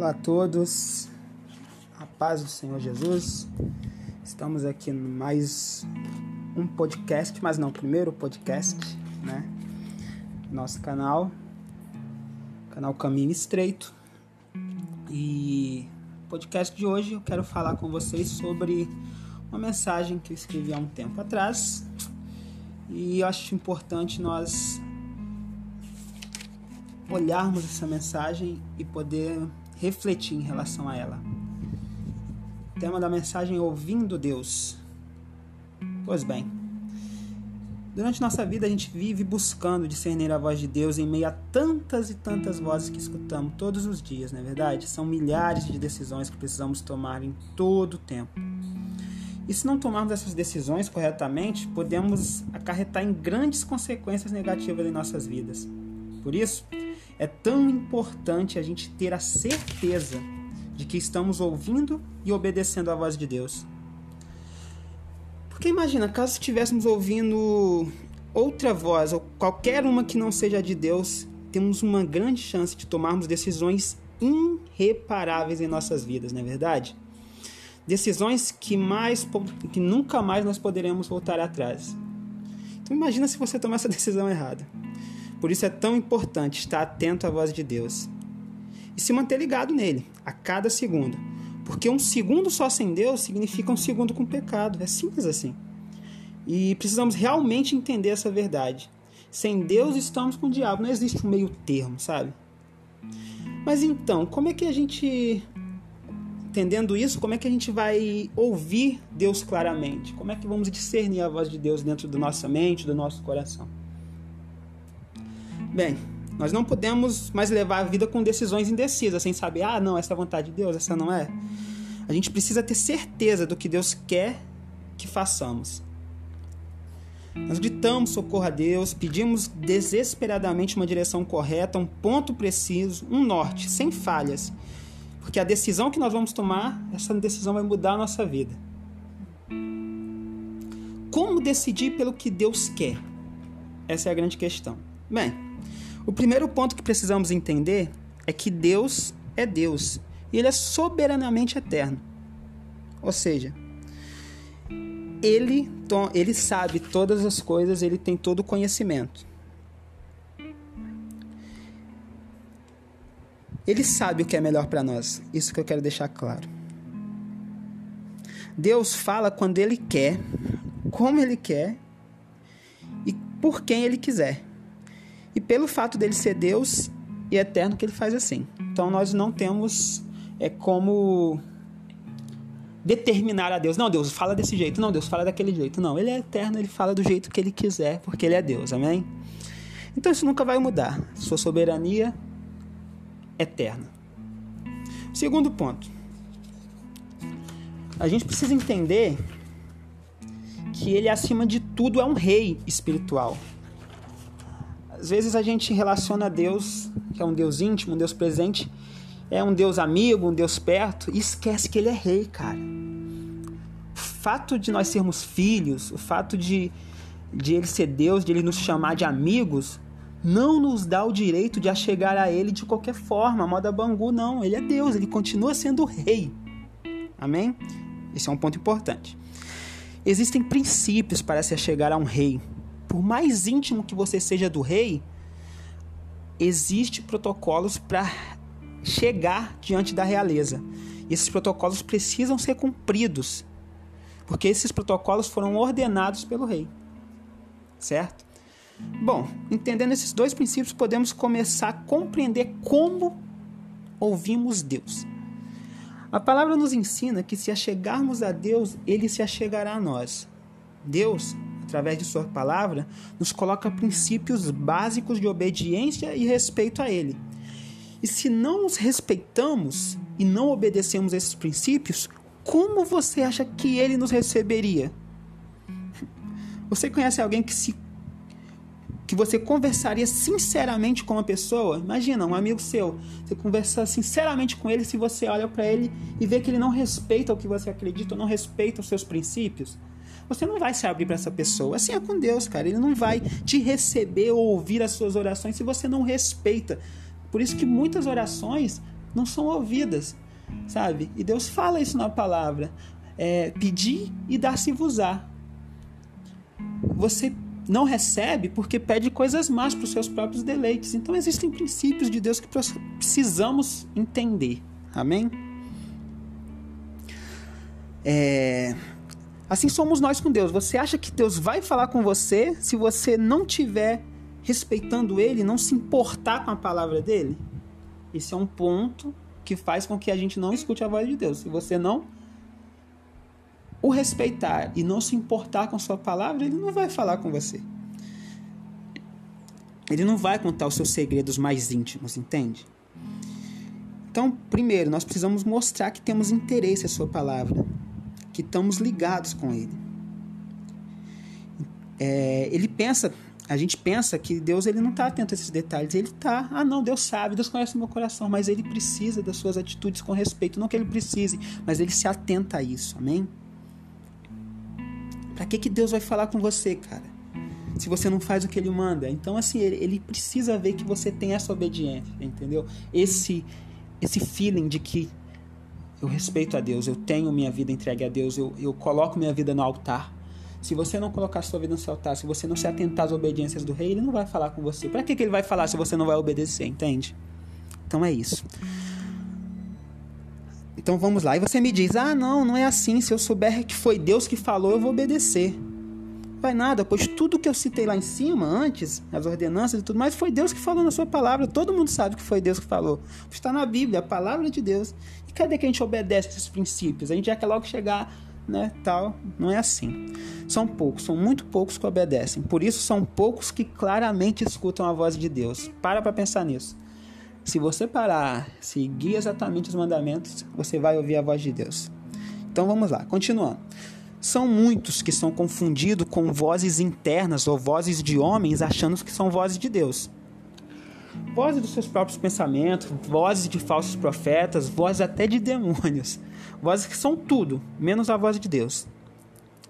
Olá a todos, a paz do Senhor Jesus. Estamos aqui no mais um podcast, mas não, primeiro podcast, né? Nosso canal, canal Caminho Estreito. E podcast de hoje eu quero falar com vocês sobre uma mensagem que eu escrevi há um tempo atrás. E eu acho importante nós olharmos essa mensagem e poder refletir em relação a ela. Tema da mensagem Ouvindo Deus. Pois bem, durante nossa vida a gente vive buscando discernir a voz de Deus em meio a tantas e tantas vozes que escutamos todos os dias, não é verdade? São milhares de decisões que precisamos tomar em todo o tempo. E se não tomarmos essas decisões corretamente, podemos acarretar em grandes consequências negativas em nossas vidas. Por isso, é tão importante a gente ter a certeza de que estamos ouvindo e obedecendo a voz de Deus. Porque imagina, caso estivéssemos ouvindo outra voz, ou qualquer uma que não seja de Deus, temos uma grande chance de tomarmos decisões irreparáveis em nossas vidas, não é verdade? Decisões que mais que nunca mais nós poderemos voltar atrás. Então imagina se você tomar essa decisão errada. Por isso é tão importante estar atento à voz de Deus e se manter ligado nele a cada segundo. Porque um segundo só sem Deus significa um segundo com pecado. É simples assim. E precisamos realmente entender essa verdade. Sem Deus estamos com o diabo. Não existe um meio termo, sabe? Mas então, como é que a gente, entendendo isso, como é que a gente vai ouvir Deus claramente? Como é que vamos discernir a voz de Deus dentro da nossa mente, do nosso coração? Bem, nós não podemos mais levar a vida com decisões indecisas, sem saber, ah, não, essa é a vontade de Deus, essa não é. A gente precisa ter certeza do que Deus quer que façamos. Nós gritamos socorro a Deus, pedimos desesperadamente uma direção correta, um ponto preciso, um norte, sem falhas. Porque a decisão que nós vamos tomar, essa decisão vai mudar a nossa vida. Como decidir pelo que Deus quer? Essa é a grande questão. Bem, o primeiro ponto que precisamos entender é que Deus é Deus e Ele é soberanamente eterno. Ou seja, ele, ele sabe todas as coisas, ele tem todo o conhecimento. Ele sabe o que é melhor para nós. Isso que eu quero deixar claro. Deus fala quando ele quer, como ele quer e por quem ele quiser. Pelo fato dele ser Deus e eterno que ele faz assim. Então nós não temos é como determinar a Deus. Não, Deus fala desse jeito. Não, Deus fala daquele jeito. Não, ele é eterno, ele fala do jeito que ele quiser, porque ele é Deus. Amém? Então isso nunca vai mudar. Sua soberania eterna. Segundo ponto. A gente precisa entender que ele acima de tudo é um rei espiritual. Às vezes a gente relaciona Deus, que é um Deus íntimo, um Deus presente, é um Deus amigo, um Deus perto, e esquece que ele é rei, cara. O fato de nós sermos filhos, o fato de, de ele ser Deus, de ele nos chamar de amigos, não nos dá o direito de achegar a ele de qualquer forma, moda bangu, não. Ele é Deus, ele continua sendo rei. Amém? Esse é um ponto importante. Existem princípios para se achegar a um rei por mais íntimo que você seja do rei, existe protocolos para chegar diante da realeza. E esses protocolos precisam ser cumpridos, porque esses protocolos foram ordenados pelo rei. Certo? Bom, entendendo esses dois princípios, podemos começar a compreender como ouvimos Deus. A palavra nos ensina que se achegarmos a Deus, ele se achegará a nós. Deus através de Sua palavra, nos coloca princípios básicos de obediência e respeito a Ele. E se não os respeitamos e não obedecemos esses princípios, como você acha que Ele nos receberia? Você conhece alguém que se que você conversaria sinceramente com uma pessoa, imagina, um amigo seu, você conversa sinceramente com ele se você olha para ele e vê que ele não respeita o que você acredita não respeita os seus princípios, você não vai se abrir para essa pessoa. Assim é com Deus, cara. Ele não vai te receber ou ouvir as suas orações se você não respeita. Por isso que muitas orações não são ouvidas, sabe? E Deus fala isso na palavra: é, pedir e dar-se-vos-á. Você não recebe porque pede coisas más para os seus próprios deleites. Então existem princípios de Deus que precisamos entender. Amém? É... Assim somos nós com Deus. Você acha que Deus vai falar com você se você não tiver respeitando Ele, não se importar com a palavra dele? Esse é um ponto que faz com que a gente não escute a voz de Deus. Se você não o respeitar e não se importar com sua palavra, ele não vai falar com você. Ele não vai contar os seus segredos mais íntimos, entende? Então, primeiro, nós precisamos mostrar que temos interesse em sua palavra, que estamos ligados com ele. É, ele pensa, a gente pensa que Deus ele não está atento a esses detalhes. Ele está, ah não, Deus sabe, Deus conhece o meu coração, mas ele precisa das suas atitudes com respeito, não que ele precise, mas ele se atenta a isso, amém? Para que, que Deus vai falar com você, cara? Se você não faz o que ele manda. Então, assim, ele, ele precisa ver que você tem essa obediência, entendeu? Esse, esse feeling de que eu respeito a Deus, eu tenho minha vida entregue a Deus, eu, eu coloco minha vida no altar. Se você não colocar sua vida no seu altar, se você não se atentar às obediências do rei, ele não vai falar com você. Para que, que ele vai falar se você não vai obedecer, entende? Então é isso. Então vamos lá. E você me diz: ah, não, não é assim. Se eu souber que foi Deus que falou, eu vou obedecer. Vai nada, pois tudo que eu citei lá em cima, antes, as ordenanças e tudo mais, foi Deus que falou na sua palavra. Todo mundo sabe que foi Deus que falou. Está na Bíblia, a palavra de Deus. E cadê que a gente obedece esses princípios? A gente já quer logo chegar, né, tal. Não é assim. São poucos, são muito poucos que obedecem. Por isso, são poucos que claramente escutam a voz de Deus. Para para pensar nisso. Se você parar, seguir exatamente os mandamentos, você vai ouvir a voz de Deus. Então vamos lá, continuando. São muitos que são confundidos com vozes internas ou vozes de homens achando que são vozes de Deus. Vozes dos seus próprios pensamentos, vozes de falsos profetas, vozes até de demônios. Vozes que são tudo, menos a voz de Deus.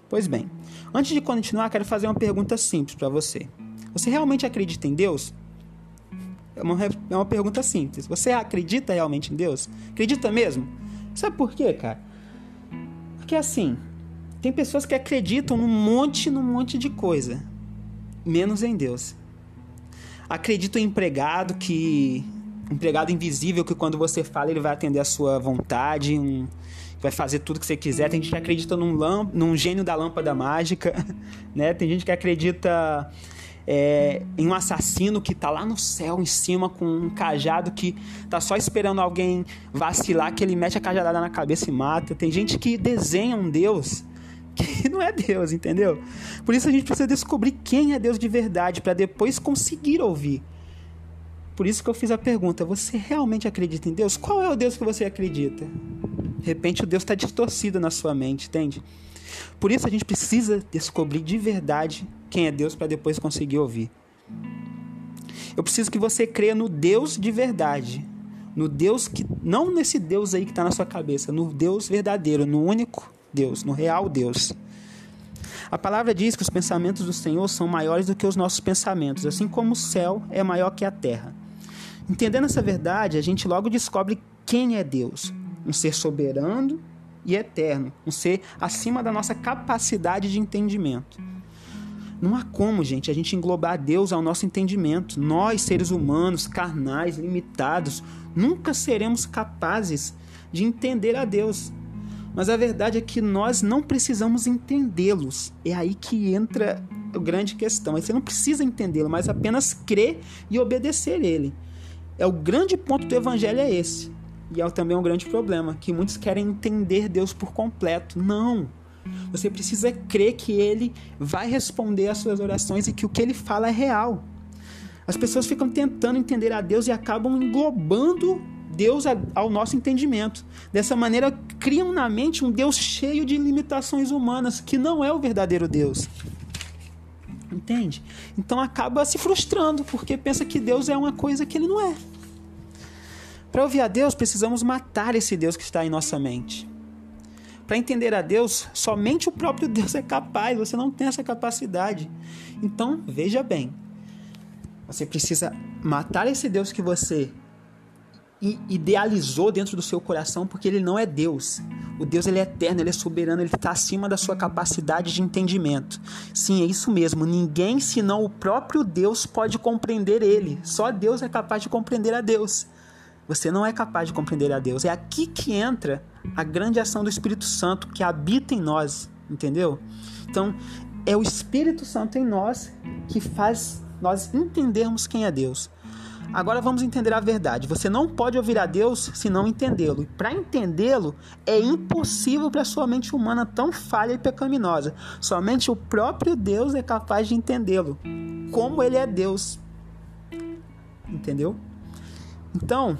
Pois bem, antes de continuar, quero fazer uma pergunta simples para você. Você realmente acredita em Deus? É uma, é uma pergunta simples. Você acredita realmente em Deus? Acredita mesmo? Sabe por quê, cara? Porque assim, tem pessoas que acreditam num monte, num monte de coisa, menos em Deus. Acredito em empregado que empregado invisível que quando você fala ele vai atender a sua vontade, um, vai fazer tudo que você quiser. Tem gente que acredita num, num gênio da lâmpada mágica, né? Tem gente que acredita é, em um assassino que tá lá no céu em cima com um cajado que tá só esperando alguém vacilar que ele mete a cajadada na cabeça e mata. Tem gente que desenha um Deus que não é Deus, entendeu? Por isso a gente precisa descobrir quem é Deus de verdade para depois conseguir ouvir. Por isso que eu fiz a pergunta: você realmente acredita em Deus? Qual é o Deus que você acredita? De repente o Deus está distorcido na sua mente, entende? Por isso a gente precisa descobrir de verdade quem é Deus para depois conseguir ouvir. Eu preciso que você creia no Deus de verdade. No Deus que. Não nesse Deus aí que está na sua cabeça. No Deus verdadeiro, no único Deus, no real Deus. A palavra diz que os pensamentos do Senhor são maiores do que os nossos pensamentos, assim como o céu é maior que a terra. Entendendo essa verdade, a gente logo descobre quem é Deus: um ser soberano e eterno, um ser acima da nossa capacidade de entendimento. Não há como, gente, a gente englobar Deus ao nosso entendimento. Nós, seres humanos, carnais, limitados, nunca seremos capazes de entender a Deus. Mas a verdade é que nós não precisamos entendê-los. É aí que entra a grande questão. Você não precisa entendê-lo, mas apenas crer e obedecer ele. É o grande ponto do evangelho é esse. E é também um grande problema, que muitos querem entender Deus por completo. Não. Você precisa crer que ele vai responder às suas orações e que o que ele fala é real. As pessoas ficam tentando entender a Deus e acabam englobando Deus ao nosso entendimento. Dessa maneira, criam na mente um Deus cheio de limitações humanas, que não é o verdadeiro Deus. Entende? Então acaba se frustrando, porque pensa que Deus é uma coisa que ele não é. Para ouvir a Deus, precisamos matar esse Deus que está em nossa mente. Para entender a Deus, somente o próprio Deus é capaz, você não tem essa capacidade. Então, veja bem, você precisa matar esse Deus que você idealizou dentro do seu coração, porque ele não é Deus. O Deus ele é eterno, ele é soberano, ele está acima da sua capacidade de entendimento. Sim, é isso mesmo. Ninguém senão o próprio Deus pode compreender ele. Só Deus é capaz de compreender a Deus. Você não é capaz de compreender a Deus. É aqui que entra a grande ação do Espírito Santo que habita em nós, entendeu? Então, é o Espírito Santo em nós que faz nós entendermos quem é Deus. Agora vamos entender a verdade. Você não pode ouvir a Deus se não entendê-lo. E para entendê-lo é impossível para sua mente humana tão falha e pecaminosa. Somente o próprio Deus é capaz de entendê-lo. Como ele é Deus. Entendeu? Então,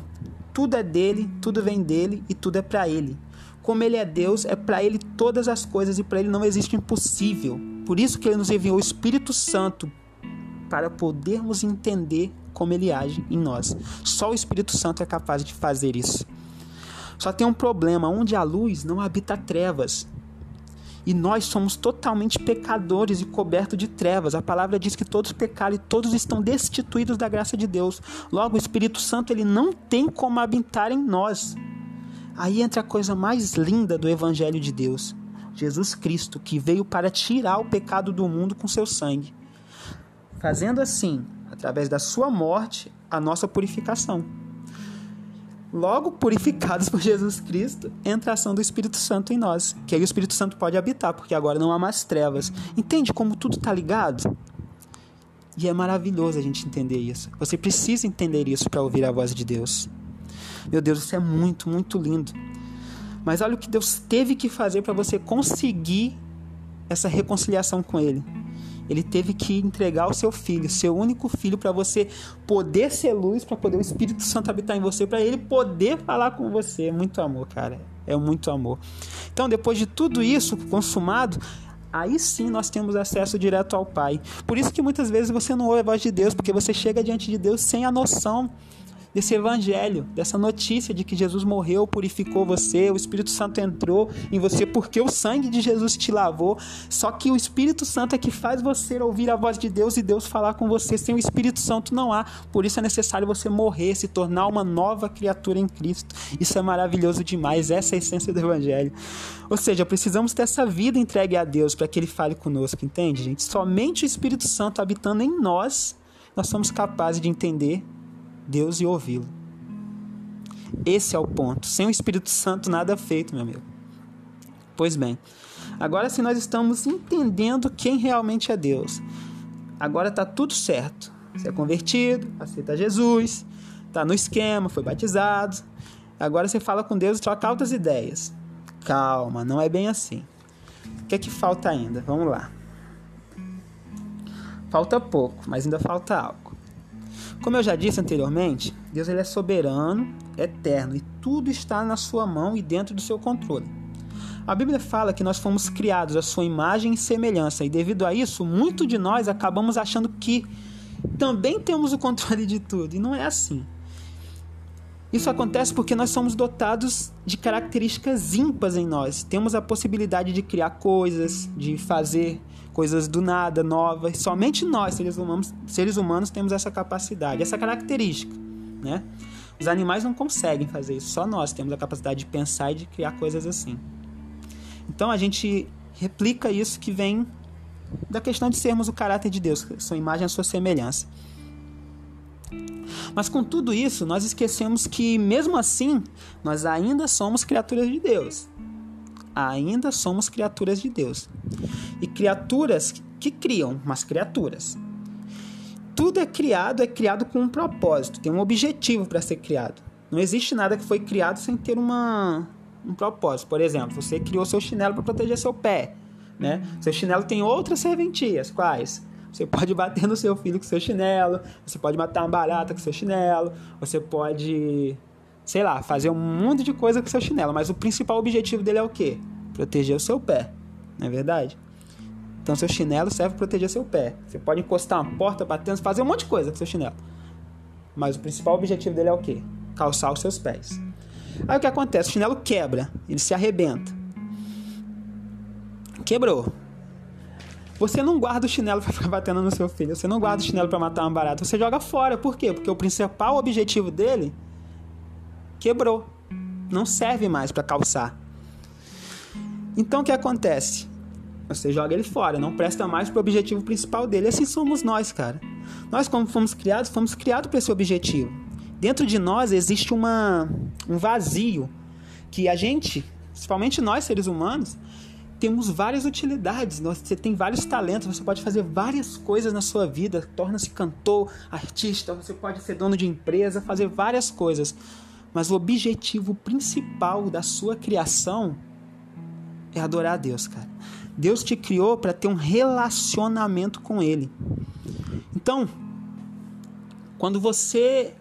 tudo é dele, tudo vem dele e tudo é para ele. Como ele é Deus, é para ele todas as coisas e para ele não existe impossível. Por isso que ele nos enviou o Espírito Santo para podermos entender como ele age em nós. Só o Espírito Santo é capaz de fazer isso. Só tem um problema: onde há luz, não habita trevas. E nós somos totalmente pecadores e cobertos de trevas. A palavra diz que todos pecaram e todos estão destituídos da graça de Deus. Logo, o Espírito Santo ele não tem como habitar em nós. Aí entra a coisa mais linda do Evangelho de Deus. Jesus Cristo, que veio para tirar o pecado do mundo com seu sangue. Fazendo assim, através da sua morte, a nossa purificação. Logo purificados por Jesus Cristo, entra a ação do Espírito Santo em nós, que aí o Espírito Santo pode habitar, porque agora não há mais trevas. Entende como tudo está ligado? E é maravilhoso a gente entender isso. Você precisa entender isso para ouvir a voz de Deus. Meu Deus, isso é muito, muito lindo. Mas olha o que Deus teve que fazer para você conseguir essa reconciliação com Ele. Ele teve que entregar o seu filho, seu único filho, para você poder ser luz, para poder o Espírito Santo habitar em você, para ele poder falar com você. É muito amor, cara. É muito amor. Então, depois de tudo isso consumado, aí sim nós temos acesso direto ao Pai. Por isso que muitas vezes você não ouve a voz de Deus, porque você chega diante de Deus sem a noção desse evangelho, dessa notícia de que Jesus morreu, purificou você, o Espírito Santo entrou em você porque o sangue de Jesus te lavou. Só que o Espírito Santo é que faz você ouvir a voz de Deus e Deus falar com você. Sem o Espírito Santo não há. Por isso é necessário você morrer, se tornar uma nova criatura em Cristo. Isso é maravilhoso demais, essa é a essência do evangelho. Ou seja, precisamos ter essa vida entregue a Deus para que ele fale conosco, entende, gente? Somente o Espírito Santo habitando em nós, nós somos capazes de entender Deus e ouvi-lo. Esse é o ponto. Sem o Espírito Santo, nada é feito, meu amigo. Pois bem, agora se nós estamos entendendo quem realmente é Deus, agora está tudo certo. Você é convertido, aceita Jesus, está no esquema, foi batizado. Agora você fala com Deus e troca altas ideias. Calma, não é bem assim. O que é que falta ainda? Vamos lá. Falta pouco, mas ainda falta algo. Como eu já disse anteriormente, Deus ele é soberano, eterno e tudo está na sua mão e dentro do seu controle. A Bíblia fala que nós fomos criados à sua imagem e semelhança, e devido a isso, muito de nós acabamos achando que também temos o controle de tudo, e não é assim. Isso acontece porque nós somos dotados de características ímpares em nós. Temos a possibilidade de criar coisas, de fazer coisas do nada, novas. Somente nós, seres humanos, seres humanos temos essa capacidade, essa característica, né? Os animais não conseguem fazer isso, só nós temos a capacidade de pensar e de criar coisas assim. Então a gente replica isso que vem da questão de sermos o caráter de Deus, sua imagem, a sua semelhança. Mas com tudo isso, nós esquecemos que, mesmo assim, nós ainda somos criaturas de Deus. Ainda somos criaturas de Deus e criaturas que criam, mas criaturas. Tudo é criado, é criado com um propósito, tem um objetivo para ser criado. Não existe nada que foi criado sem ter uma, um propósito. Por exemplo, você criou seu chinelo para proteger seu pé, né? Seu chinelo tem outras serventias, quais? Você pode bater no seu filho com seu chinelo, você pode matar uma barata com seu chinelo, você pode, sei lá, fazer um monte de coisa com seu chinelo, mas o principal objetivo dele é o quê? Proteger o seu pé, não é verdade? Então seu chinelo serve para proteger seu pé. Você pode encostar uma porta, batendo, fazer um monte de coisa com seu chinelo. Mas o principal objetivo dele é o quê? Calçar os seus pés. Aí o que acontece? O chinelo quebra, ele se arrebenta. Quebrou. Você não guarda o chinelo para ficar batendo no seu filho. Você não guarda o chinelo para matar uma barata. Você joga fora. Por quê? Porque o principal objetivo dele quebrou. Não serve mais para calçar. Então o que acontece? Você joga ele fora, não presta mais para o objetivo principal dele. Assim somos nós, cara. Nós, como fomos criados, fomos criados para esse objetivo. Dentro de nós existe uma, um vazio que a gente, principalmente nós seres humanos, temos várias utilidades. Você tem vários talentos, você pode fazer várias coisas na sua vida. Torna-se cantor, artista, você pode ser dono de empresa, fazer várias coisas. Mas o objetivo principal da sua criação é adorar a Deus, cara. Deus te criou para ter um relacionamento com Ele. Então, quando você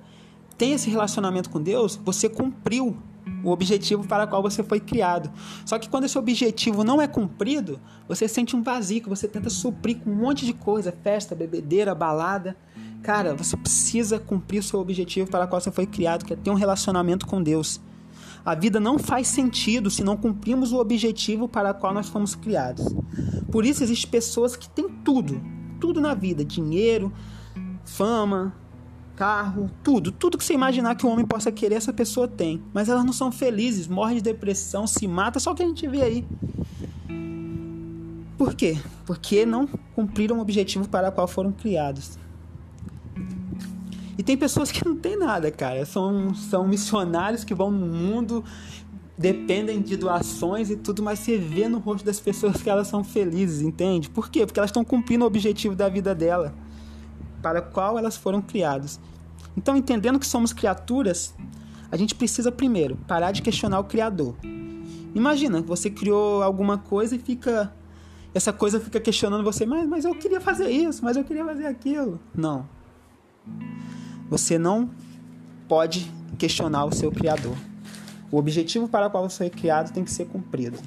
tem esse relacionamento com Deus, você cumpriu o objetivo para o qual você foi criado. Só que quando esse objetivo não é cumprido, você sente um vazio que você tenta suprir com um monte de coisa, festa, bebedeira, balada. Cara, você precisa cumprir o seu objetivo para o qual você foi criado, que é ter um relacionamento com Deus. A vida não faz sentido se não cumprimos o objetivo para o qual nós fomos criados. Por isso existem pessoas que têm tudo, tudo na vida, dinheiro, fama, carro, tudo, tudo que você imaginar que o homem possa querer, essa pessoa tem. Mas elas não são felizes, morrem de depressão, se mata, só que a gente vê aí. Por quê? Porque não cumpriram o objetivo para o qual foram criados. E tem pessoas que não tem nada, cara. São, são missionários que vão no mundo, dependem de doações e tudo, mas você vê no rosto das pessoas que elas são felizes, entende? Por quê? Porque elas estão cumprindo o objetivo da vida dela, para qual elas foram criadas. Então, entendendo que somos criaturas, a gente precisa primeiro parar de questionar o Criador. Imagina, você criou alguma coisa e fica. Essa coisa fica questionando você, mas, mas eu queria fazer isso, mas eu queria fazer aquilo. Não. Você não pode questionar o seu Criador. O objetivo para o qual você foi criado tem que ser cumprido.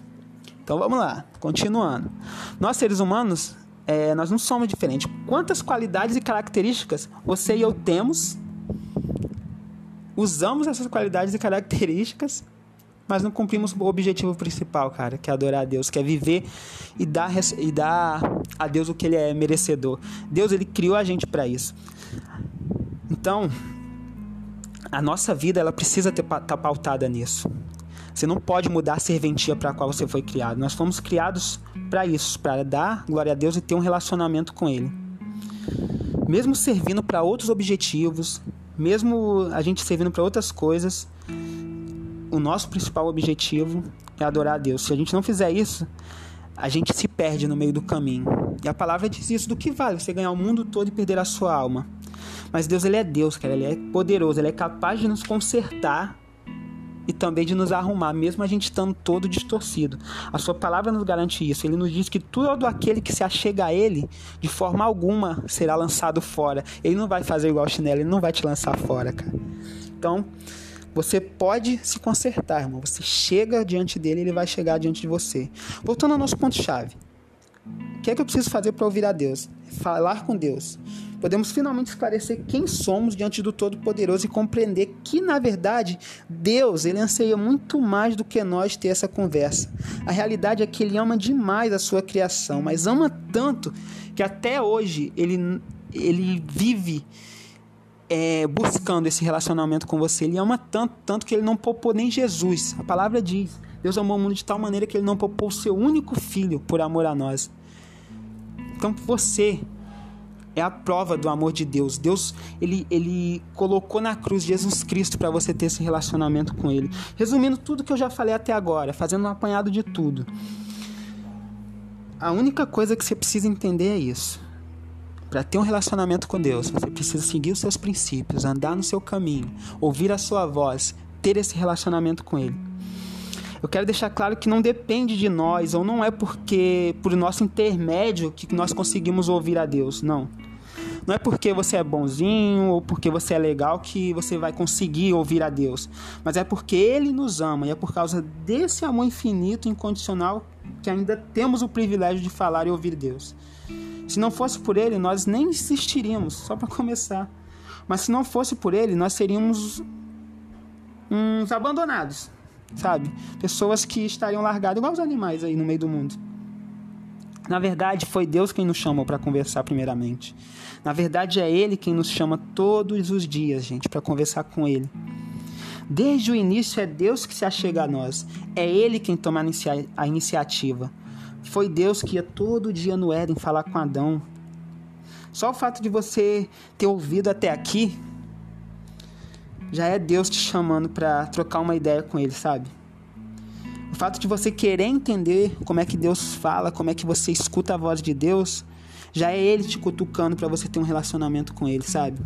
Então vamos lá, continuando. Nós seres humanos, é, nós não somos diferentes. Quantas qualidades e características você e eu temos? Usamos essas qualidades e características, mas não cumprimos o objetivo principal, cara, que é adorar a Deus, que é viver e dar, e dar a Deus o que Ele é merecedor. Deus ele criou a gente para isso. Então, a nossa vida ela precisa estar tá pautada nisso. Você não pode mudar a serventia para a qual você foi criado. Nós fomos criados para isso, para dar glória a Deus e ter um relacionamento com Ele. Mesmo servindo para outros objetivos, mesmo a gente servindo para outras coisas, o nosso principal objetivo é adorar a Deus. Se a gente não fizer isso, a gente se perde no meio do caminho. E a palavra diz isso: do que vale você ganhar o mundo todo e perder a sua alma? Mas Deus, ele é Deus, cara. Ele é poderoso. Ele é capaz de nos consertar e também de nos arrumar, mesmo a gente estando todo distorcido. A sua palavra nos garante isso. Ele nos diz que todo aquele que se achega a ele, de forma alguma, será lançado fora. Ele não vai fazer igual o chinelo, ele não vai te lançar fora, cara. Então, você pode se consertar, irmão. Você chega diante dele, ele vai chegar diante de você. Voltando ao nosso ponto-chave. O que é que eu preciso fazer para ouvir a Deus? Falar com Deus podemos finalmente esclarecer quem somos diante do Todo-Poderoso e compreender que, na verdade, Deus ele anseia muito mais do que nós ter essa conversa. A realidade é que ele ama demais a sua criação, mas ama tanto que até hoje ele, ele vive é, buscando esse relacionamento com você. Ele ama tanto, tanto que ele não poupou nem Jesus. A palavra diz: Deus amou o mundo de tal maneira que ele não poupou o seu único filho por amor a nós. Então você é a prova do amor de Deus. Deus, ele, ele colocou na cruz Jesus Cristo para você ter esse relacionamento com ele. Resumindo tudo que eu já falei até agora, fazendo um apanhado de tudo. A única coisa que você precisa entender é isso. Para ter um relacionamento com Deus, você precisa seguir os seus princípios, andar no seu caminho, ouvir a sua voz, ter esse relacionamento com ele. Eu quero deixar claro que não depende de nós, ou não é porque por nosso intermédio que nós conseguimos ouvir a Deus, não. Não é porque você é bonzinho ou porque você é legal que você vai conseguir ouvir a Deus, mas é porque Ele nos ama e é por causa desse amor infinito e incondicional que ainda temos o privilégio de falar e ouvir Deus. Se não fosse por Ele, nós nem existiríamos, só para começar. Mas se não fosse por Ele, nós seríamos uns abandonados sabe? Pessoas que estariam largadas igual os animais aí no meio do mundo. Na verdade, foi Deus quem nos chamou para conversar primeiramente. Na verdade, é Ele quem nos chama todos os dias, gente, para conversar com Ele. Desde o início é Deus que se achega a nós. É Ele quem toma a iniciativa. Foi Deus que ia todo dia no Éden falar com Adão. Só o fato de você ter ouvido até aqui já é Deus te chamando para trocar uma ideia com ele, sabe? O fato de você querer entender como é que Deus fala, como é que você escuta a voz de Deus, já é ele te cutucando para você ter um relacionamento com ele, sabe?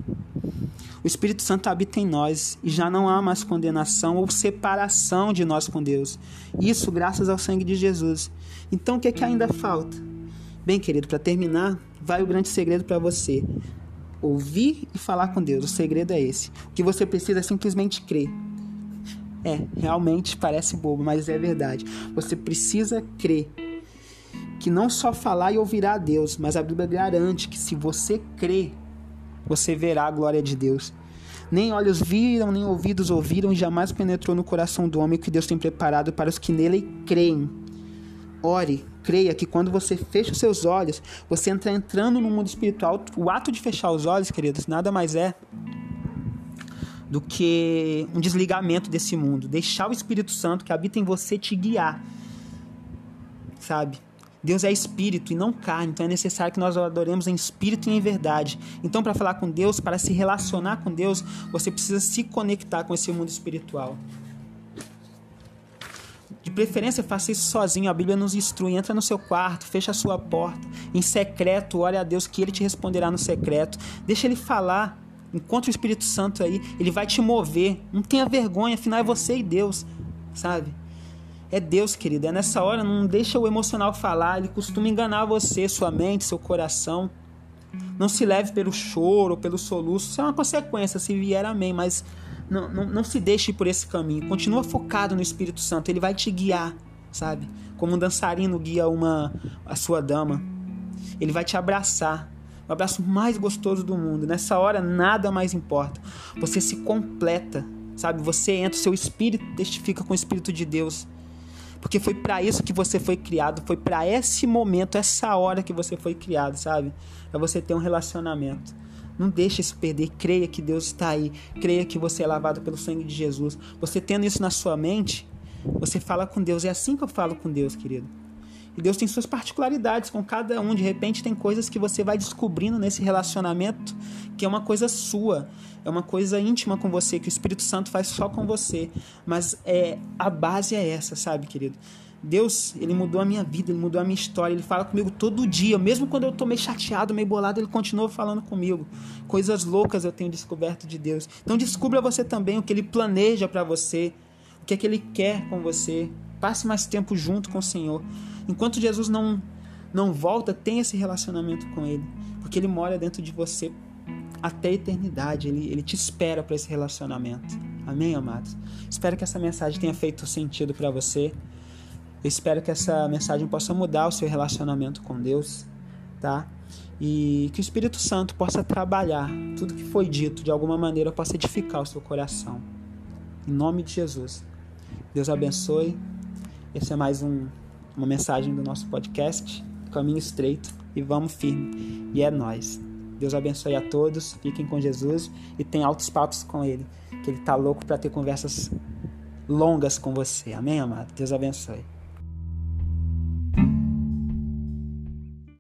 O Espírito Santo habita em nós e já não há mais condenação ou separação de nós com Deus. Isso graças ao sangue de Jesus. Então o que é que ainda falta? Bem, querido, para terminar, vai o grande segredo para você ouvir e falar com Deus. O segredo é esse. O que você precisa é simplesmente crer. É, realmente parece bobo, mas é verdade. Você precisa crer que não só falar e ouvirá a Deus, mas a Bíblia garante que se você crer, você verá a glória de Deus. Nem olhos viram, nem ouvidos ouviram, e jamais penetrou no coração do homem o que Deus tem preparado para os que nele creem. Ore, creia que quando você fecha os seus olhos, você entra entrando no mundo espiritual. O ato de fechar os olhos, queridos, nada mais é do que um desligamento desse mundo. Deixar o Espírito Santo que habita em você te guiar. Sabe? Deus é espírito e não carne, então é necessário que nós adoremos em espírito e em verdade. Então, para falar com Deus, para se relacionar com Deus, você precisa se conectar com esse mundo espiritual. De preferência, faça isso sozinho. A Bíblia nos instrui. Entra no seu quarto, fecha a sua porta. Em secreto, ore a Deus que Ele te responderá no secreto. Deixa Ele falar. Encontre o Espírito Santo aí. Ele vai te mover. Não tenha vergonha, afinal é você e Deus, sabe? É Deus, querido. É nessa hora, não deixa o emocional falar. Ele costuma enganar você, sua mente, seu coração. Não se leve pelo choro, pelo soluço. Isso é uma consequência, se vier, amém. Mas não, não, se deixe por esse caminho. Continua focado no Espírito Santo. Ele vai te guiar, sabe? Como um dançarino guia uma a sua dama. Ele vai te abraçar. O abraço mais gostoso do mundo. Nessa hora nada mais importa. Você se completa, sabe? Você entra, seu espírito testifica com o espírito de Deus. Porque foi para isso que você foi criado, foi para esse momento, essa hora que você foi criado, sabe? Para você ter um relacionamento. Não deixe isso perder. Creia que Deus está aí. Creia que você é lavado pelo sangue de Jesus. Você tendo isso na sua mente, você fala com Deus. É assim que eu falo com Deus, querido. E Deus tem suas particularidades com cada um. De repente, tem coisas que você vai descobrindo nesse relacionamento que é uma coisa sua, é uma coisa íntima com você, que o Espírito Santo faz só com você. Mas é a base é essa, sabe, querido? Deus, ele mudou a minha vida, ele mudou a minha história, ele fala comigo todo dia, mesmo quando eu tô meio chateado, meio bolado, ele continua falando comigo. Coisas loucas eu tenho descoberto de Deus. Então descubra você também o que ele planeja para você, o que é que ele quer com você. Passe mais tempo junto com o Senhor. Enquanto Jesus não não volta, tenha esse relacionamento com ele, porque ele mora dentro de você até a eternidade. Ele, ele te espera para esse relacionamento. Amém, amados? Espero que essa mensagem tenha feito sentido para você. Eu espero que essa mensagem possa mudar o seu relacionamento com Deus, tá? E que o Espírito Santo possa trabalhar tudo que foi dito de alguma maneira possa edificar o seu coração. Em nome de Jesus. Deus abençoe. Essa é mais um, uma mensagem do nosso podcast, Caminho Estreito, e vamos firme. E é nós. Deus abençoe a todos. Fiquem com Jesus e tenham altos papos com Ele, que Ele está louco para ter conversas longas com você. Amém, amado? Deus abençoe.